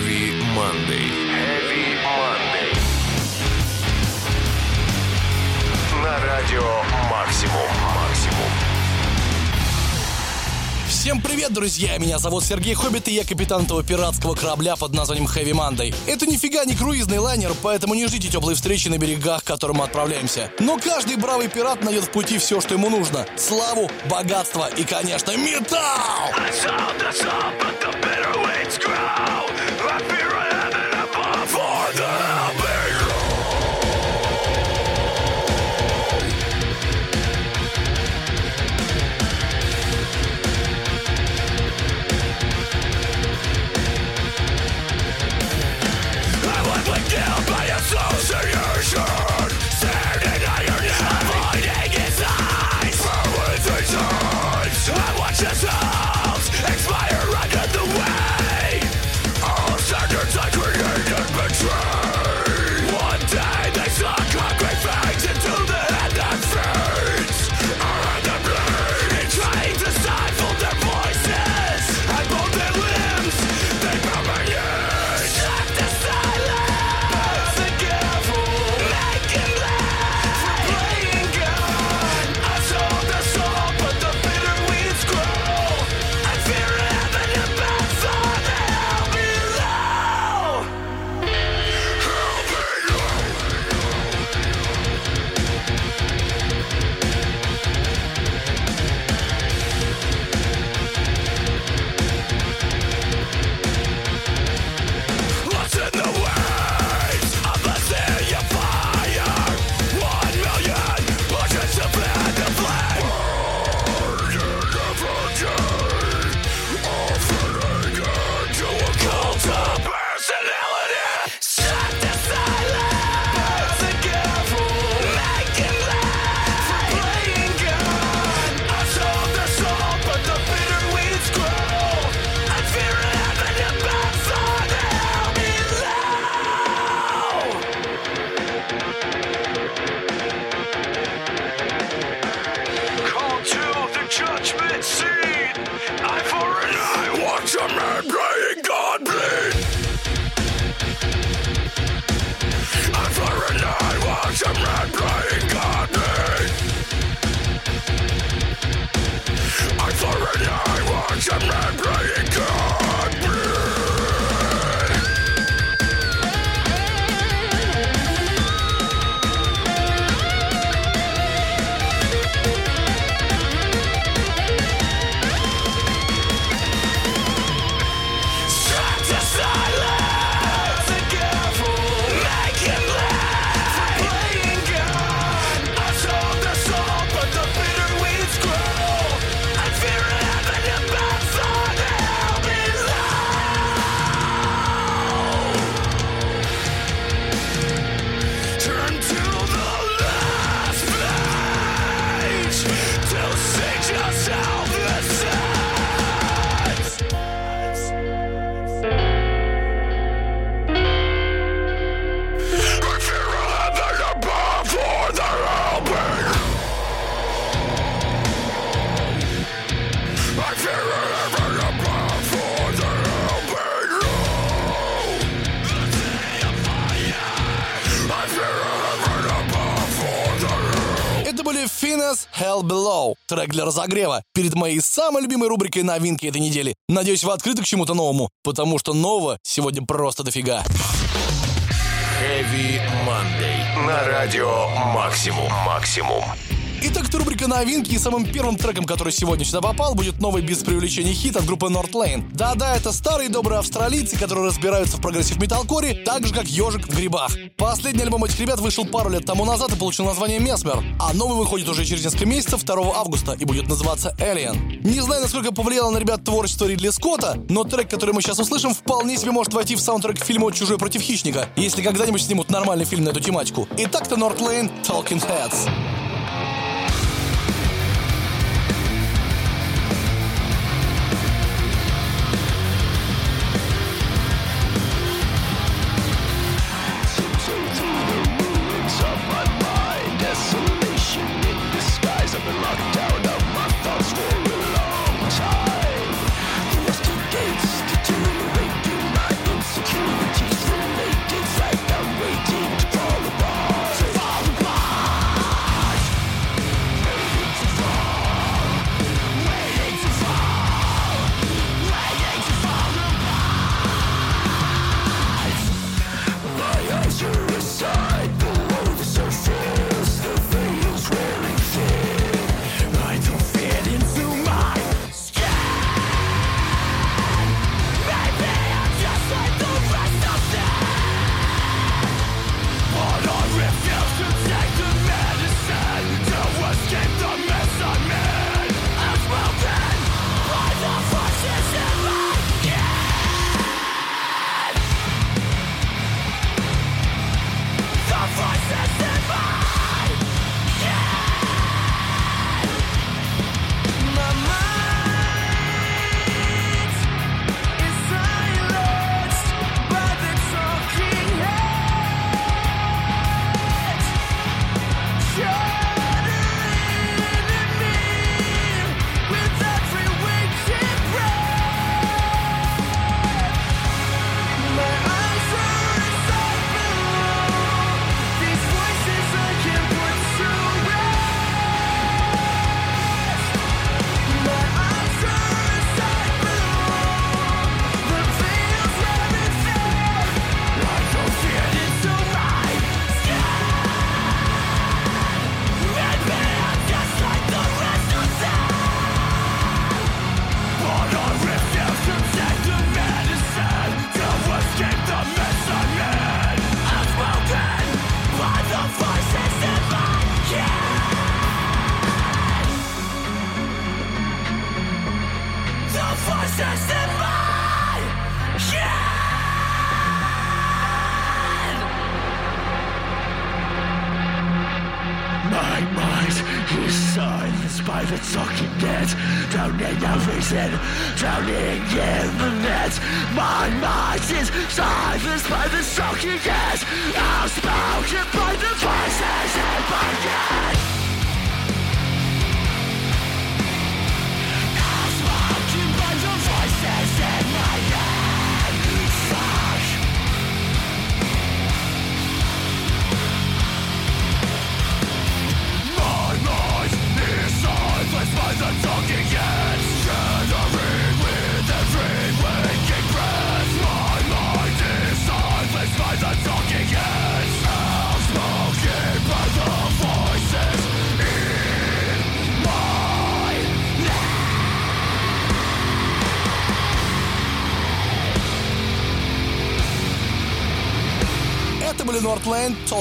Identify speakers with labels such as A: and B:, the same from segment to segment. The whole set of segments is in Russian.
A: Heavy Monday. Heavy Monday. На радио Максимум. Максимум.
B: Всем привет, друзья! Меня зовут Сергей Хоббит, и я капитан этого пиратского корабля под названием Heavy Monday. Это нифига не круизный лайнер, поэтому не ждите теплой встречи на берегах, к которым мы отправляемся. Но каждый бравый пират найдет в пути все, что ему нужно. Славу, богатство и, конечно, металл! Трек для разогрева, перед моей самой любимой рубрикой новинки этой недели. Надеюсь, вы открыты к чему-то новому, потому что нового сегодня просто дофига.
A: Heavy Monday. На радио Максимум. Максимум.
B: Итак, это рубрика новинки, и самым первым треком, который сегодня сюда попал, будет новый без преувеличения хит от группы Northlane. Да-да, это старые добрые австралийцы, которые разбираются в прогрессив металкоре, так же, как ежик в грибах. Последний альбом этих ребят вышел пару лет тому назад и получил название Mesmer, а новый выходит уже через несколько месяцев, 2 августа, и будет называться Alien. Не знаю, насколько повлияло на ребят творчество Ридли Скотта, но трек, который мы сейчас услышим, вполне себе может войти в саундтрек к фильму «Чужой против хищника», если когда-нибудь снимут нормальный фильм на эту тематику. Итак-то North Lane Talking Heads.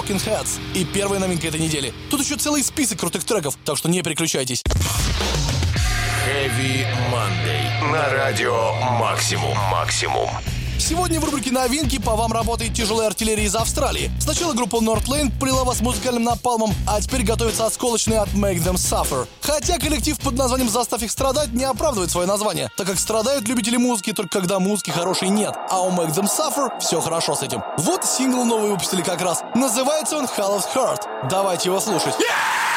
C: Talking Heads
D: и первая новинка этой недели. Тут еще целый список крутых треков, так что не переключайтесь.
A: Heavy Monday. На радио Максимум. Максимум.
D: Сегодня в рубрике «Новинки» по вам работает тяжелая артиллерия из Австралии. Сначала группа Northlane полила вас музыкальным напалмом, а теперь готовится осколочный от Make Them Suffer. Хотя коллектив под названием «Заставь их страдать» не оправдывает свое название, так как страдают любители музыки только когда музыки хорошей нет, а у Make Them Suffer все хорошо с этим. Вот сингл новый выпустили как раз. Называется он Hell Heart. Давайте его слушать.
C: Are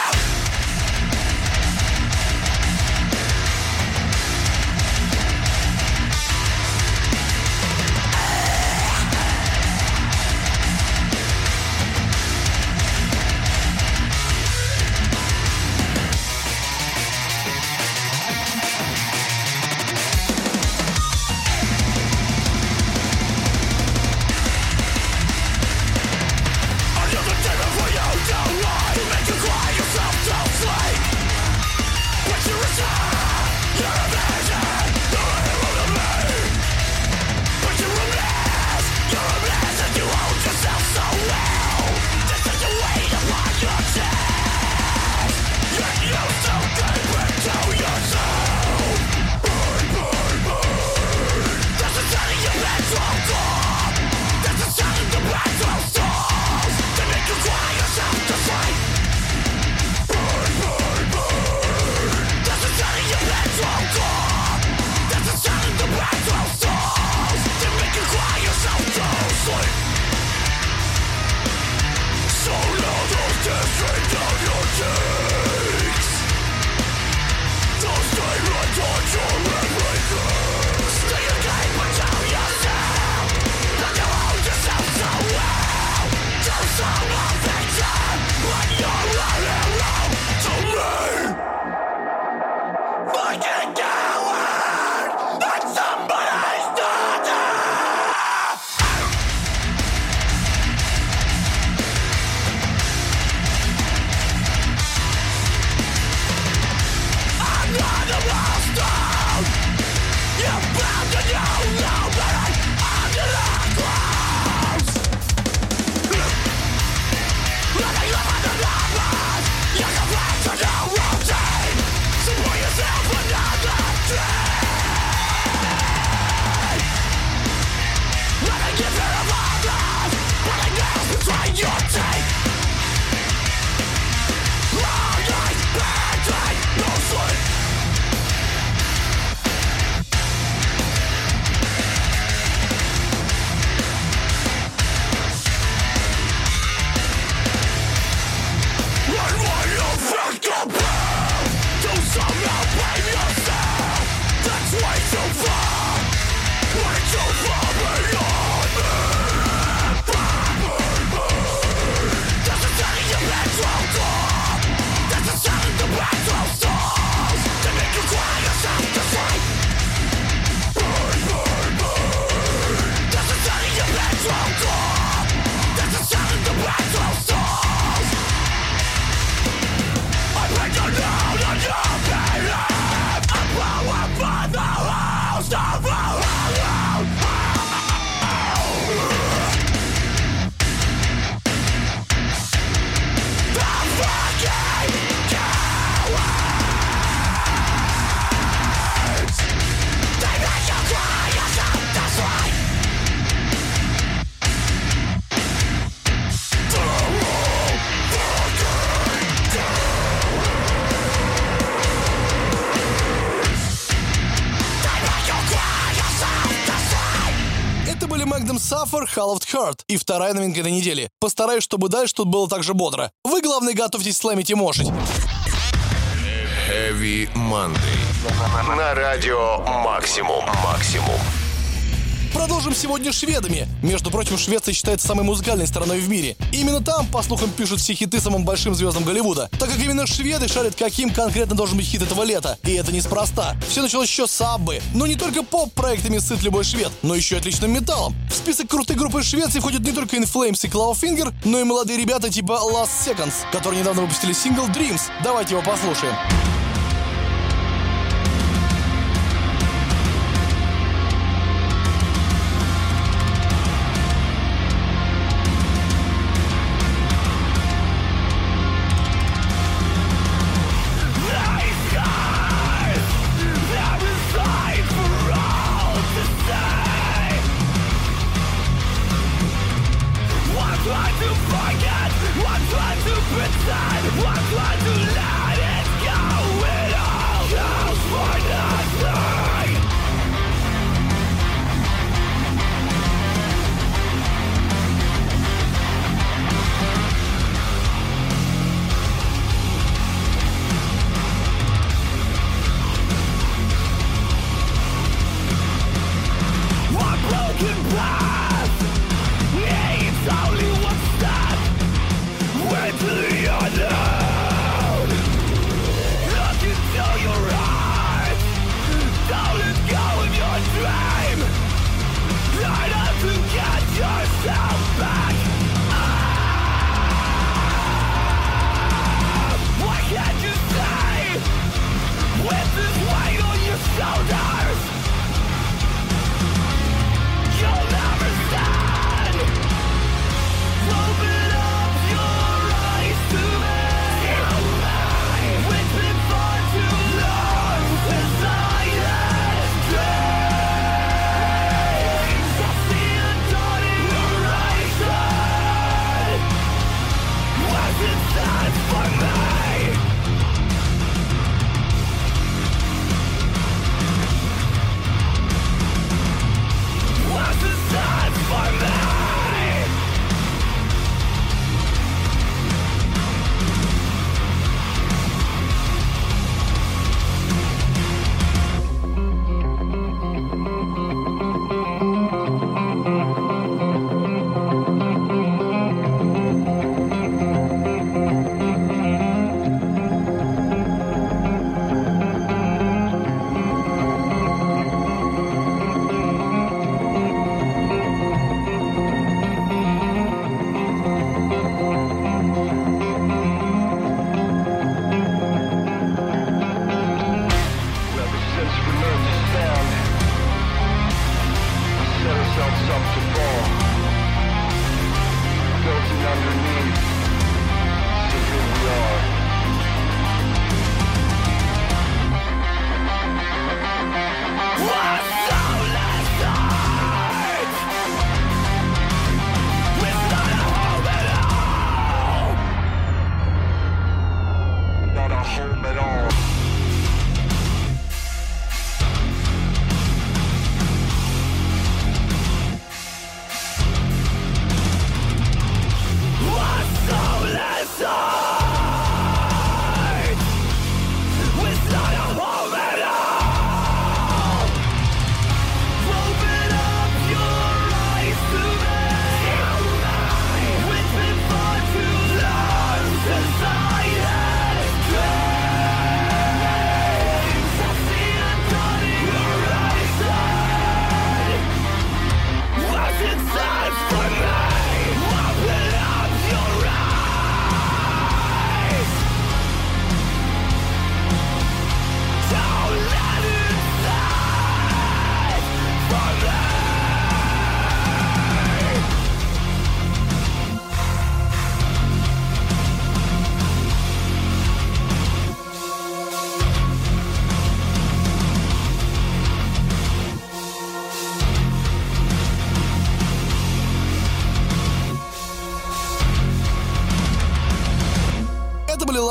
A: Heart. И вторая новинка этой недели. Постараюсь, чтобы дальше тут было так же бодро. Вы, главное, готовьтесь слэмить и мошить.
D: Heavy Monday. На радио Максимум. Максимум.
A: Продолжим сегодня шведами. Между прочим, Швеция считается самой музыкальной страной в мире. Именно там, по слухам, пишут все хиты самым большим звездам Голливуда. Так как именно шведы шарят, каким конкретно должен быть хит этого лета. И это неспроста. Все началось еще с Аббы. Но не только поп-проектами сыт любой швед, но еще отличным металлом. В список крутых групп из Швеции входят не только In Flames и Clawfinger, но и молодые ребята типа Last Seconds, которые недавно выпустили сингл Dreams. Давайте его послушаем.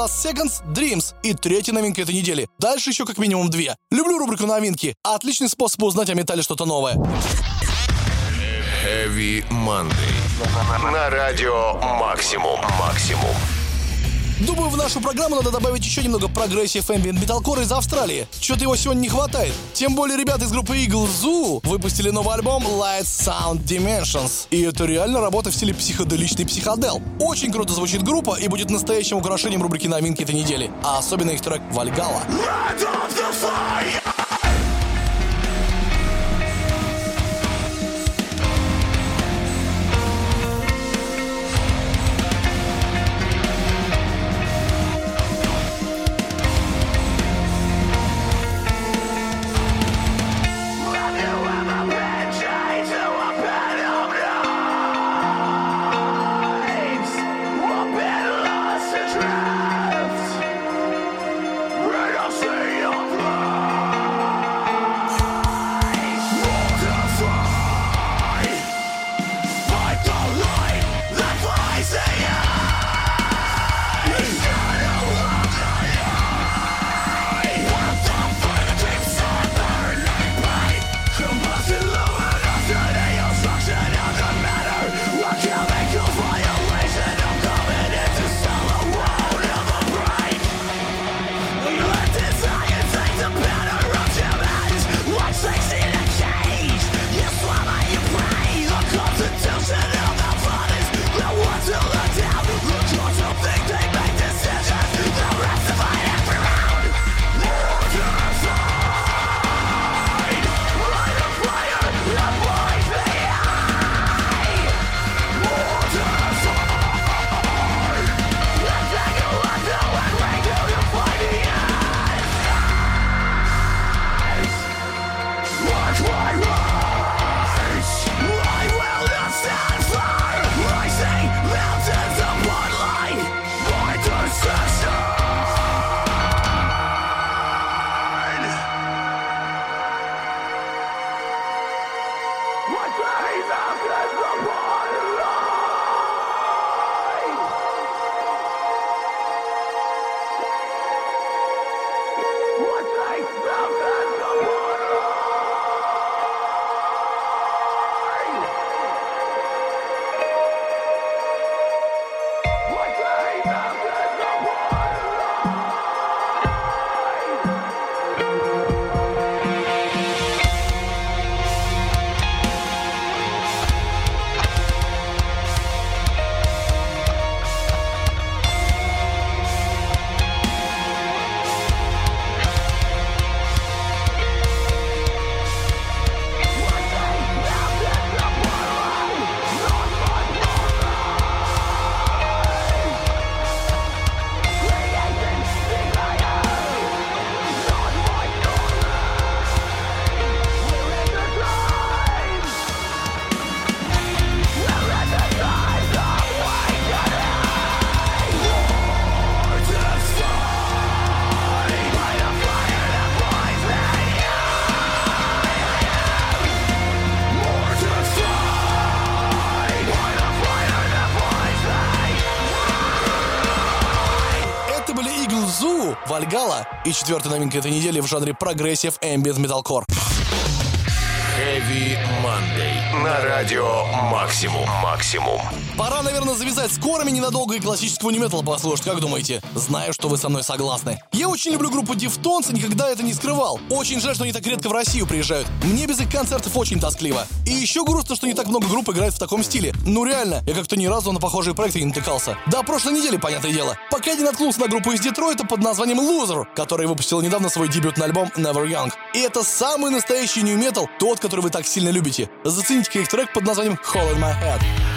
A: Last Seconds, Dreams и третья новинка этой недели. Дальше еще как минимум две. Люблю рубрику новинки. Отличный способ узнать о металле что-то новое. Heavy Monday. На радио «Максимум». «Максимум».
D: Думаю, в нашу программу надо добавить еще немного progressive ambient metalcore из Австралии. Что-то его сегодня не хватает. Тем более ребята из группы Eagle Zoo выпустили новый альбом Light Sound Dimensions. И это реально работа в стиле психоделичный психодел. Очень круто звучит группа и будет настоящим украшением рубрики новинки этой недели. А особенно их трек Вальгала.
C: Light up the fire.
D: Четвертая новинка этой недели в жанре progressive ambient metalcore.
A: Heavy Monday. На радио «Максимум». «Максимум».
D: Пора, наверное, завязать с ненадолго и классического нью-металла послушать, как думаете? Знаю, что вы со мной согласны. Я очень люблю группу Deftones и никогда это не скрывал. Очень жаль, что они так редко в Россию приезжают. Мне без их концертов очень тоскливо. И еще грустно, что не так много групп играет в таком стиле. Ну реально, я как-то ни разу на похожие проекты не натыкался. До прошлой недели, понятное дело. Пока не наткнулся на группу из Детройта под названием Loser, которая выпустила недавно свой дебютный альбом Never Young. И это самый настоящий нью-метал, тот, который вы так сильно любите. Зацените-ка их трек под названием Hole in My Head.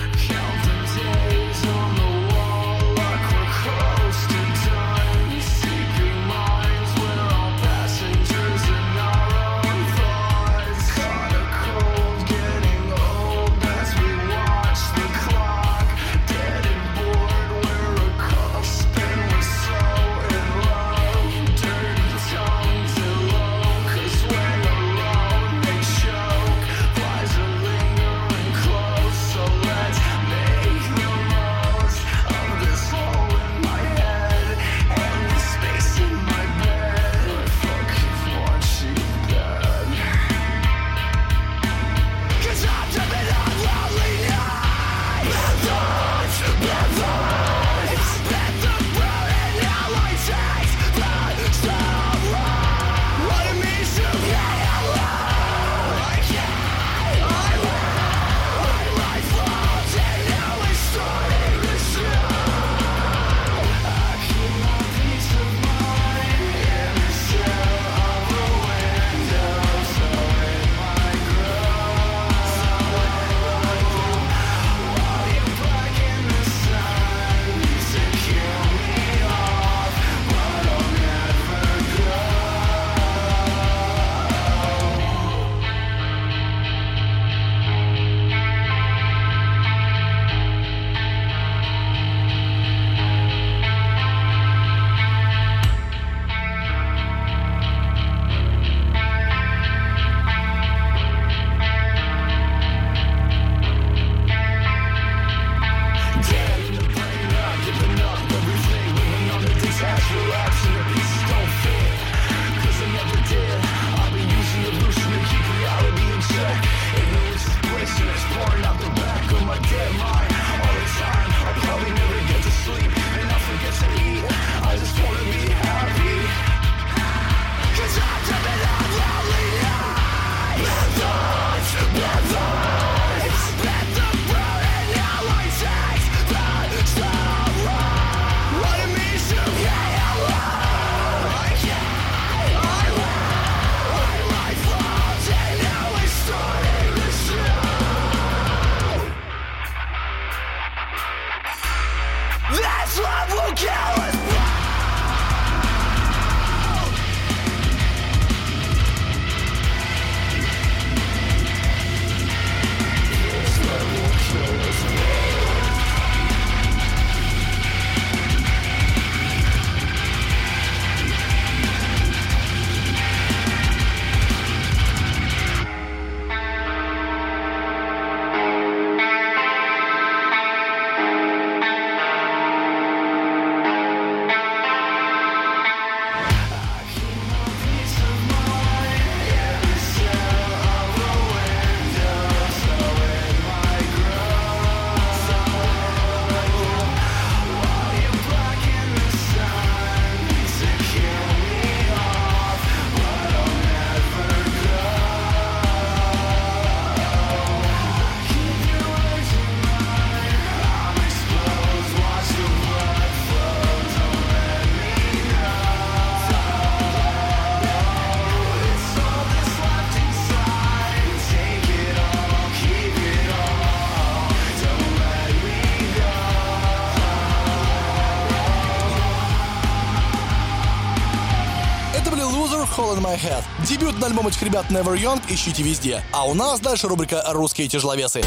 C: Head. Дебютный альбом этих ребят Never Young ищите везде. А у нас дальше рубрика «Русские тяжеловесы».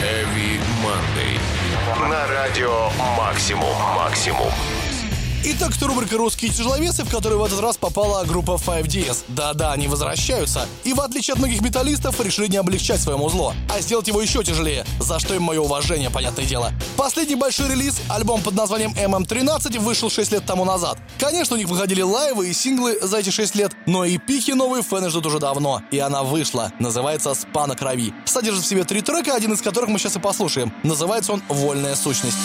A: Heavy Monday. На радио Максимум. Максимум.
C: Итак, это рубрика «Русские тяжеловесы», в которую в этот раз попала группа 5DS. Да-да, они возвращаются. И в отличие от многих металлистов, решили не облегчать своему зло, а сделать его еще тяжелее, за что им мое уважение, понятное дело. Последний большой релиз, альбом под названием MM13, вышел 6 лет тому назад. Конечно, у них выходили лайвы и синглы за эти 6 лет, но и пики новые фэны ждут уже давно. И она вышла. Называется «Спа на крови». Содержит в себе три трека, один из которых мы сейчас и послушаем. Называется он «Вольная сущность».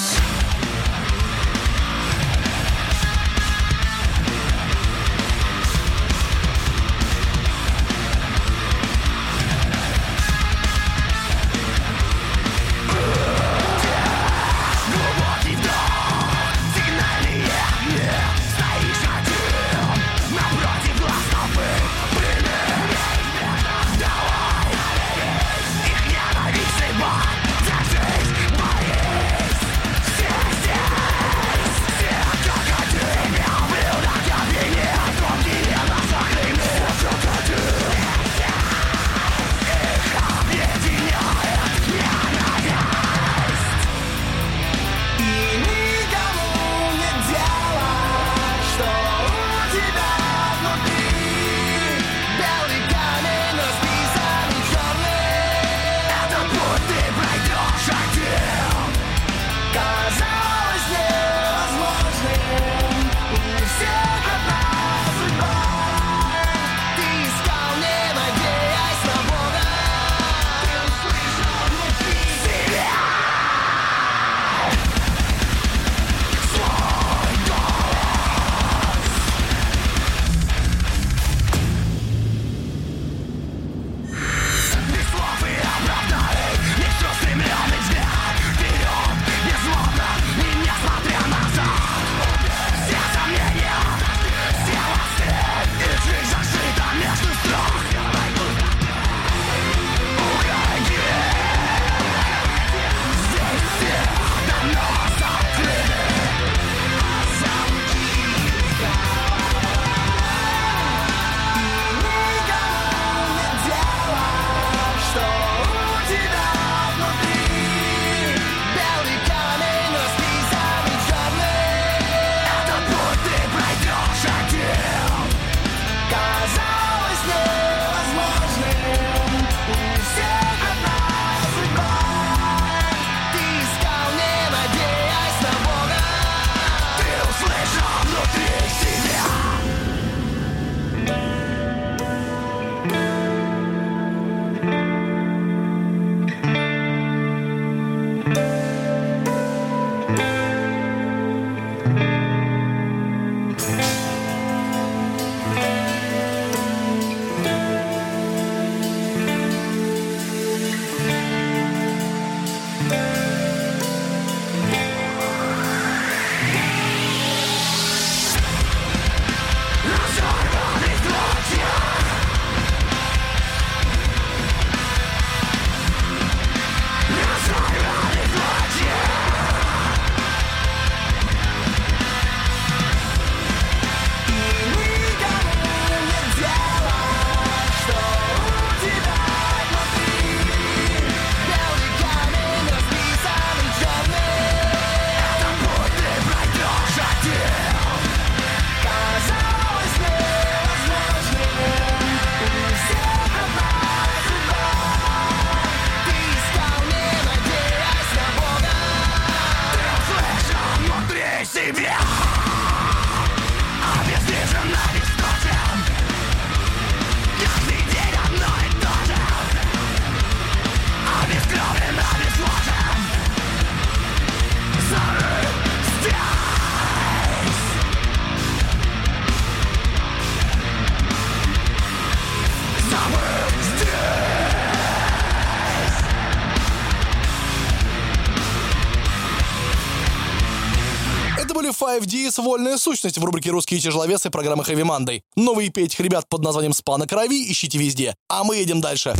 C: «Вольная сущность» в рубрике «Русские тяжеловесы» программы Heavy Monday. Новые петь ребят под названием «Спа на крови» ищите везде. А мы едем дальше.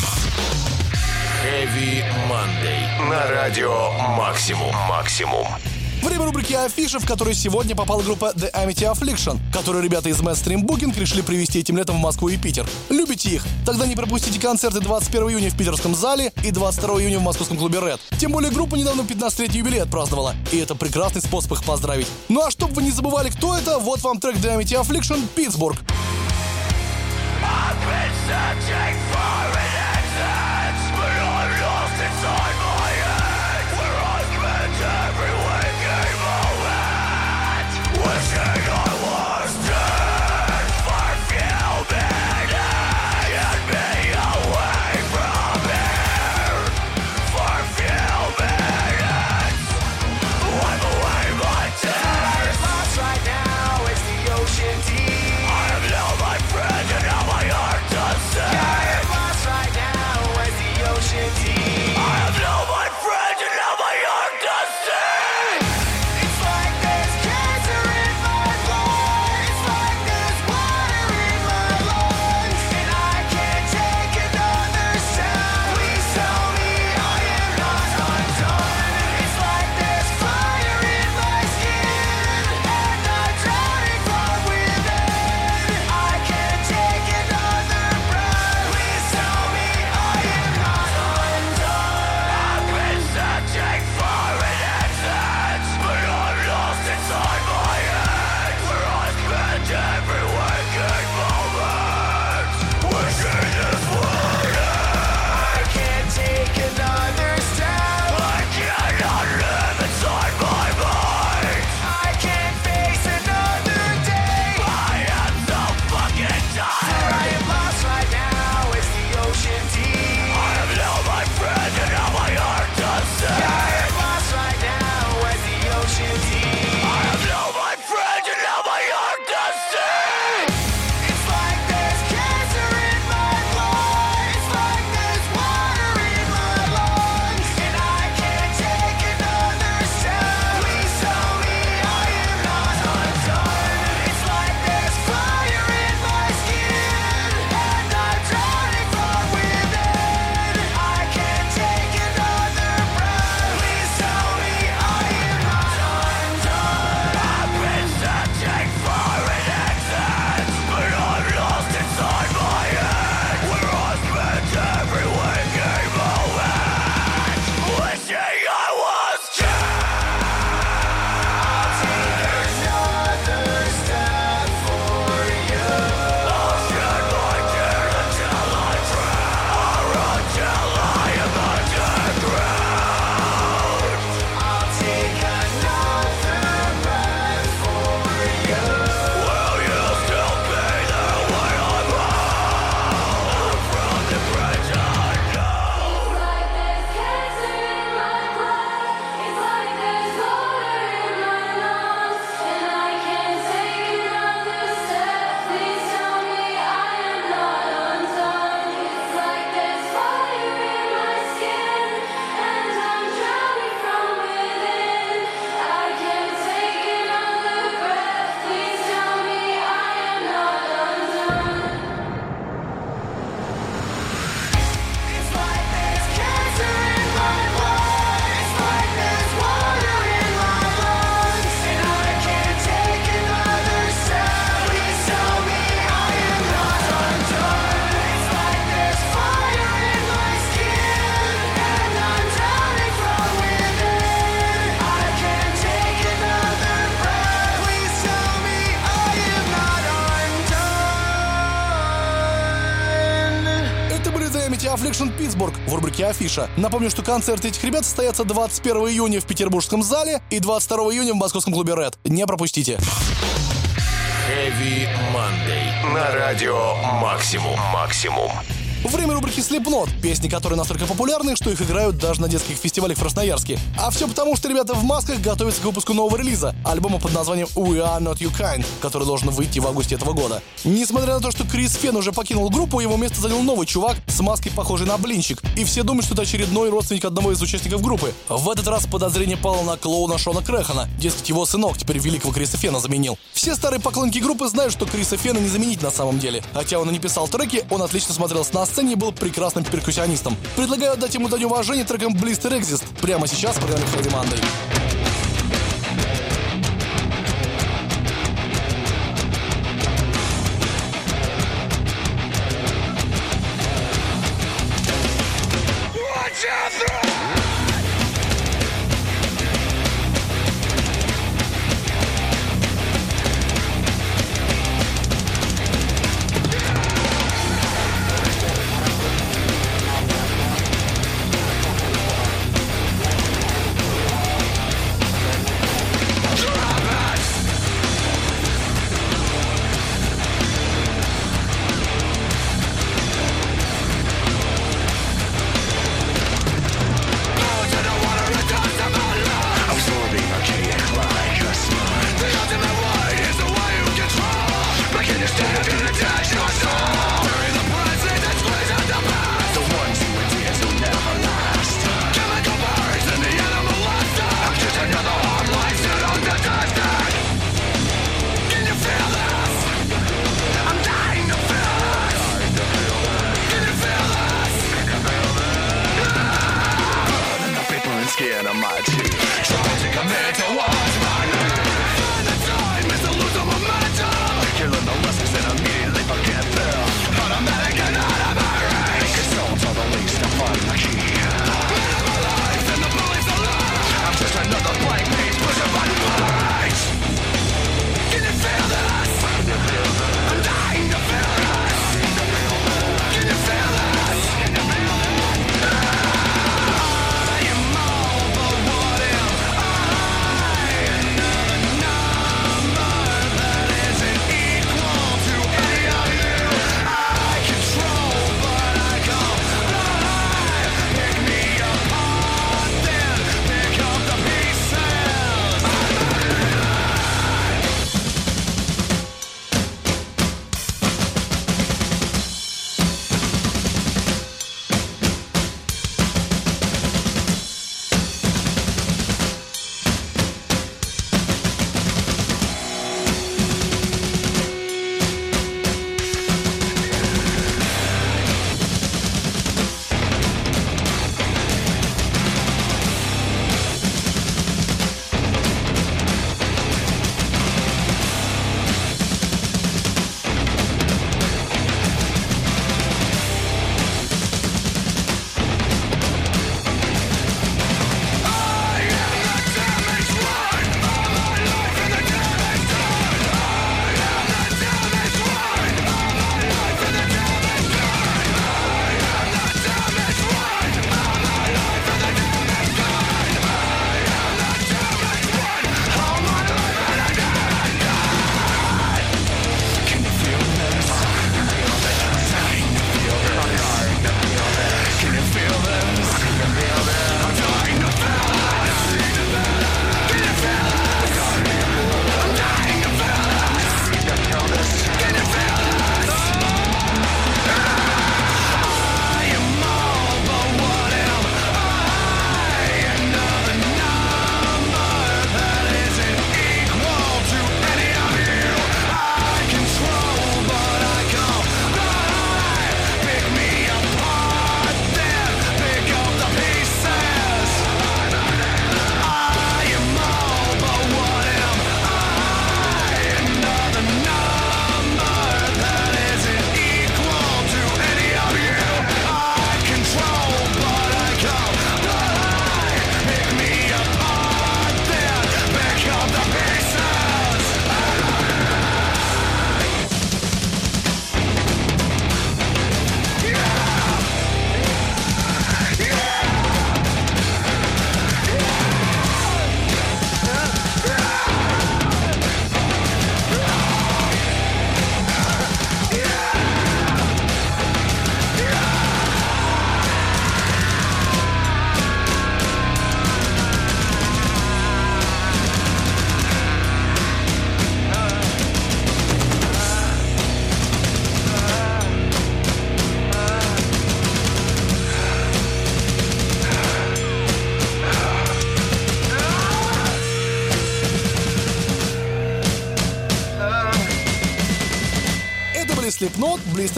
A: Heavy Monday. На радио Максимум. Максимум.
D: Время рубрики афиши, в которой сегодня попала группа The Amity Affliction, которую ребята из Mainstream Booking решили привезти этим летом в Москву и Питер. Любите их? Тогда не пропустите концерты 21 июня в питерском зале и 22 июня в московском клубе Red. Тем более группа недавно 15-летний юбилей отпраздновала, и это прекрасный способ их поздравить. Ну а чтобы вы не забывали, кто это, вот вам трек The Amity Affliction «Питтсбург».
C: I've been searching for
D: Афиша. Напомню, что концерты этих ребят состоятся 21 июня в Петербургском зале и 22 июня в московском клубе Red. Не пропустите.
A: Heavy Monday. На радио Максимум. Максимум.
D: Время рубрики Slipknot, песни, которые настолько популярны, что их играют даже на детских фестивалях в Красноярске. А все потому, что ребята в масках готовятся к выпуску нового релиза, альбома под названием We Are Not You Kind, который должен выйти в августе этого года. Несмотря на то, что Крис Фен уже покинул группу, его место занял новый чувак с маской, похожей на блинчик, и все думают, что это очередной родственник одного из участников группы. В этот раз подозрение пало на клоуна Шона Крэхана, дескать, его сынок теперь великого Криса Фена заменил. Все старые поклонники группы знают, что Криса Фена не заменить на самом деле. Хотя он и не писал треки, он отлично смотрелся на сцене и был прекрасным перкуссионистом. Предлагаю отдать ему дань уважения треком Blister Exist прямо сейчас в программе Heavy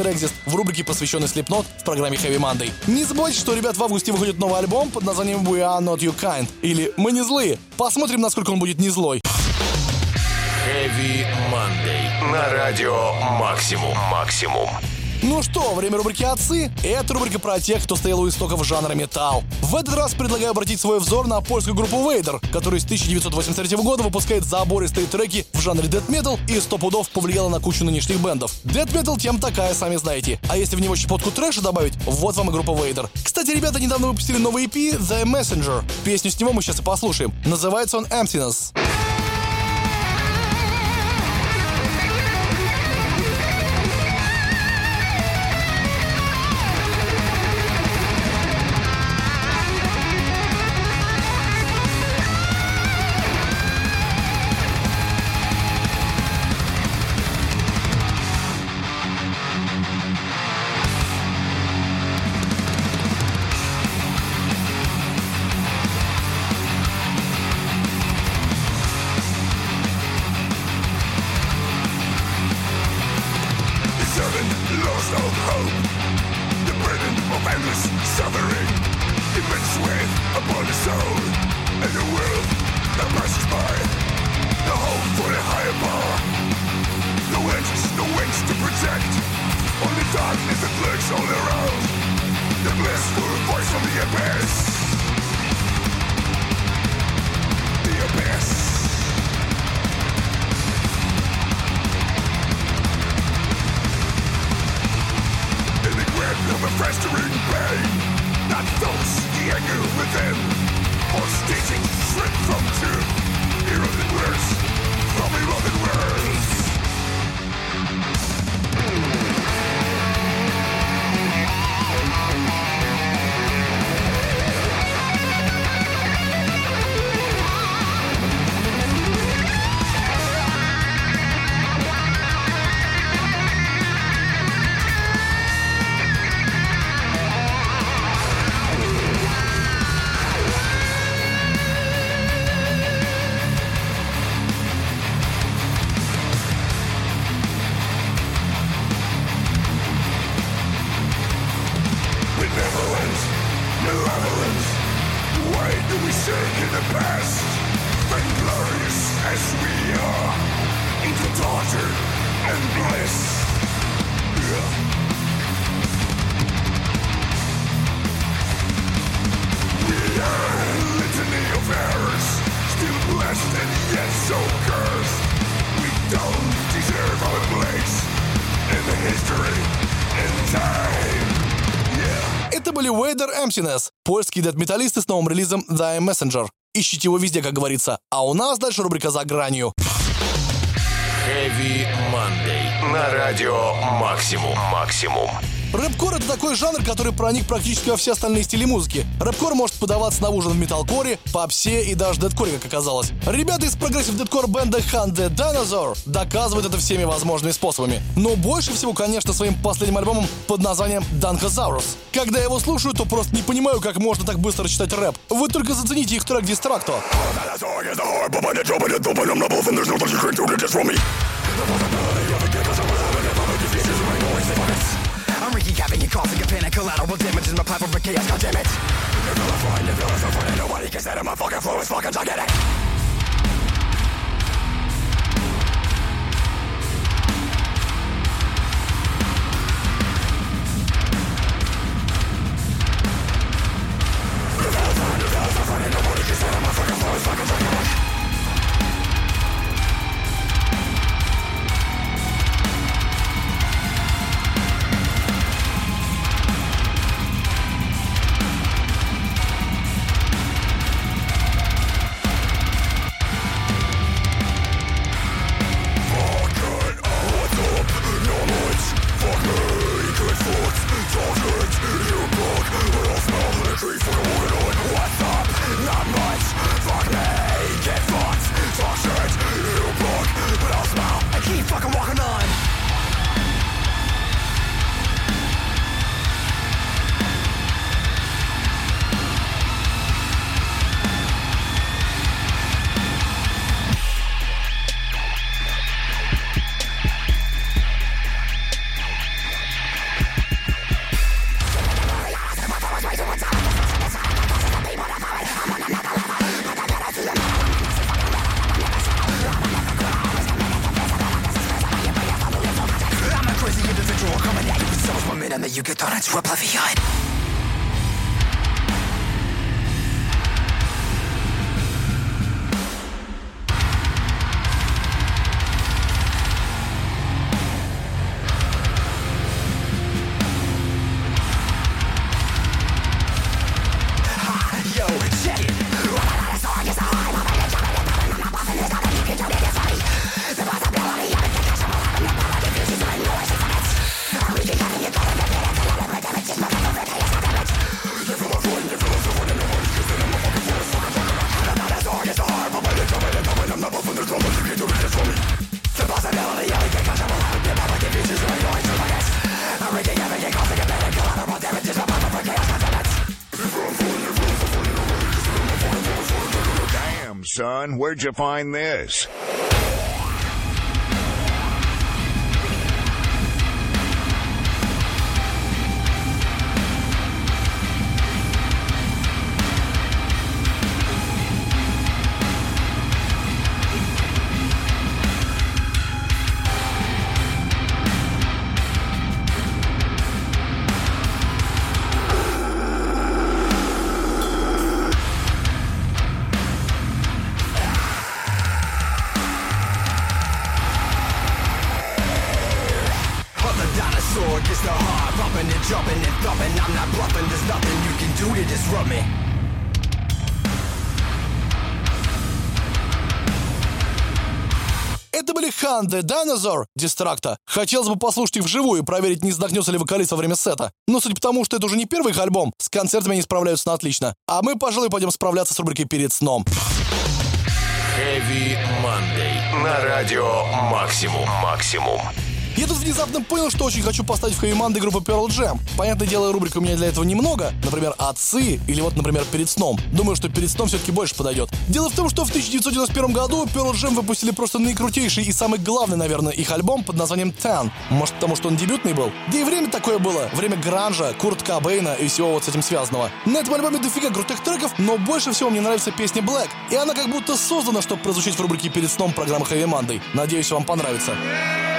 D: Blister Exist в рубрике, посвященной Slipknot в программе Heavy Monday. Не забывайте, что, ребят, в августе выходит новый альбом под названием We Are Not You Kind, или Мы не злые. Посмотрим, насколько он будет не злой.
A: Heavy Monday. На радио Максимум. Максимум.
D: Ну что, время рубрики «Отцы» — это рубрика про тех, кто стоял у истоков жанра металл. В этот раз предлагаю обратить свой взор на польскую группу Vader, которая с 1983 года выпускает забористые треки в жанре death metal и сто пудов повлияла на кучу нынешних бендов. Death metal тем такая, сами знаете. А если в него щепотку трэша добавить, вот вам и группа Vader. Кстати, ребята недавно выпустили новый EP The Messenger. Песню с него мы сейчас и послушаем. Называется он Emptiness.
E: Within Or staging straight from truth Eroded words. From eroded words
D: Emptiness, польские дед-металлисты с новым релизом The Messenger. Ищите его везде, как говорится. А у нас дальше рубрика «За гранью».
A: Heavy Monday. На радио Максимум. Максимум.
D: Рэпкор — это такой жанр, который проник практически во все остальные стили музыки. Рэпкор может подаваться на ужин в металкоре, попсе и даже дедкоре, как оказалось. Ребята из progressive дедкор бенда Hunt the Dinosaur доказывают это всеми возможными способами. Но больше всего, конечно, своим последним альбомом под названием Dankosaurus. Когда я его слушаю, то просто не понимаю, как можно так быстро читать рэп. Вы только зацените их трек Дистракто.
F: I'm collateral damage is my platform for chaos, god damn it. The villain flying, the villains are funny, nobody can stand in my fucking flow, it's fucking gigantic. du peux t'en rendre,
G: sois pas. Where'd you find this?
D: Это были Хан The Dinosaur Дистракта. Хотелось бы послушать их вживую и проверить, не задохнется ли вокалист во время сета. Но судя по тому, что это уже не первый их альбом, с концертами они справляются на отлично. А мы, пожалуй, пойдем справляться с рубрикой «Перед сном».
A: Heavy Monday. На радио Максимум. Максимум.
D: Я тут внезапно понял, что очень хочу поставить в хэви-манды группы Pearl Jam. Понятное дело, рубрик у меня для этого немного. Например, «Отцы» или вот, например, «Перед сном». Думаю, что «Перед сном» все-таки больше подойдет. Дело в том, что в 1991 году Pearl Jam выпустили просто наикрутейший и самый главный, наверное, их альбом под названием «Ten». Может, потому что он дебютный был? Да и время такое было. Время гранжа, Курт Кобейна и всего вот с этим связанного. На этом альбоме дофига крутых треков, но больше всего мне нравится песня «Black». И она как будто создана, чтобы прозвучать в рубрике «Перед сном» программы Heavy Monday. Надеюсь, вам понравится.
B: As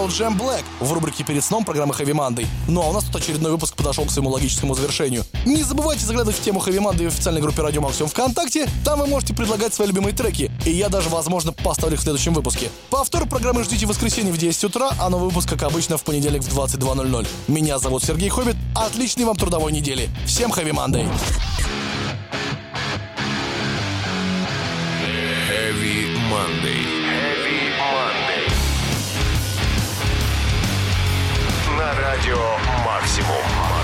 D: Pearl Jam Black в рубрике «Перед сном» программы Heavy Monday. Ну а у нас тут очередной выпуск подошел к своему логическому завершению. Не забывайте заглядывать в тему Heavy Monday в официальной группе Радио Максимум ВКонтакте. Там вы можете предлагать свои любимые треки. И я даже, возможно, поставлю их в следующем выпуске. Повтор программы ждите в воскресенье в 10 утра, а новый выпуск, как обычно, в понедельник в 22.00. Меня зовут Сергей Хоббит. Отличной вам трудовой недели. Всем Heavy Monday.
A: Heavy Monday. Радио Максимум.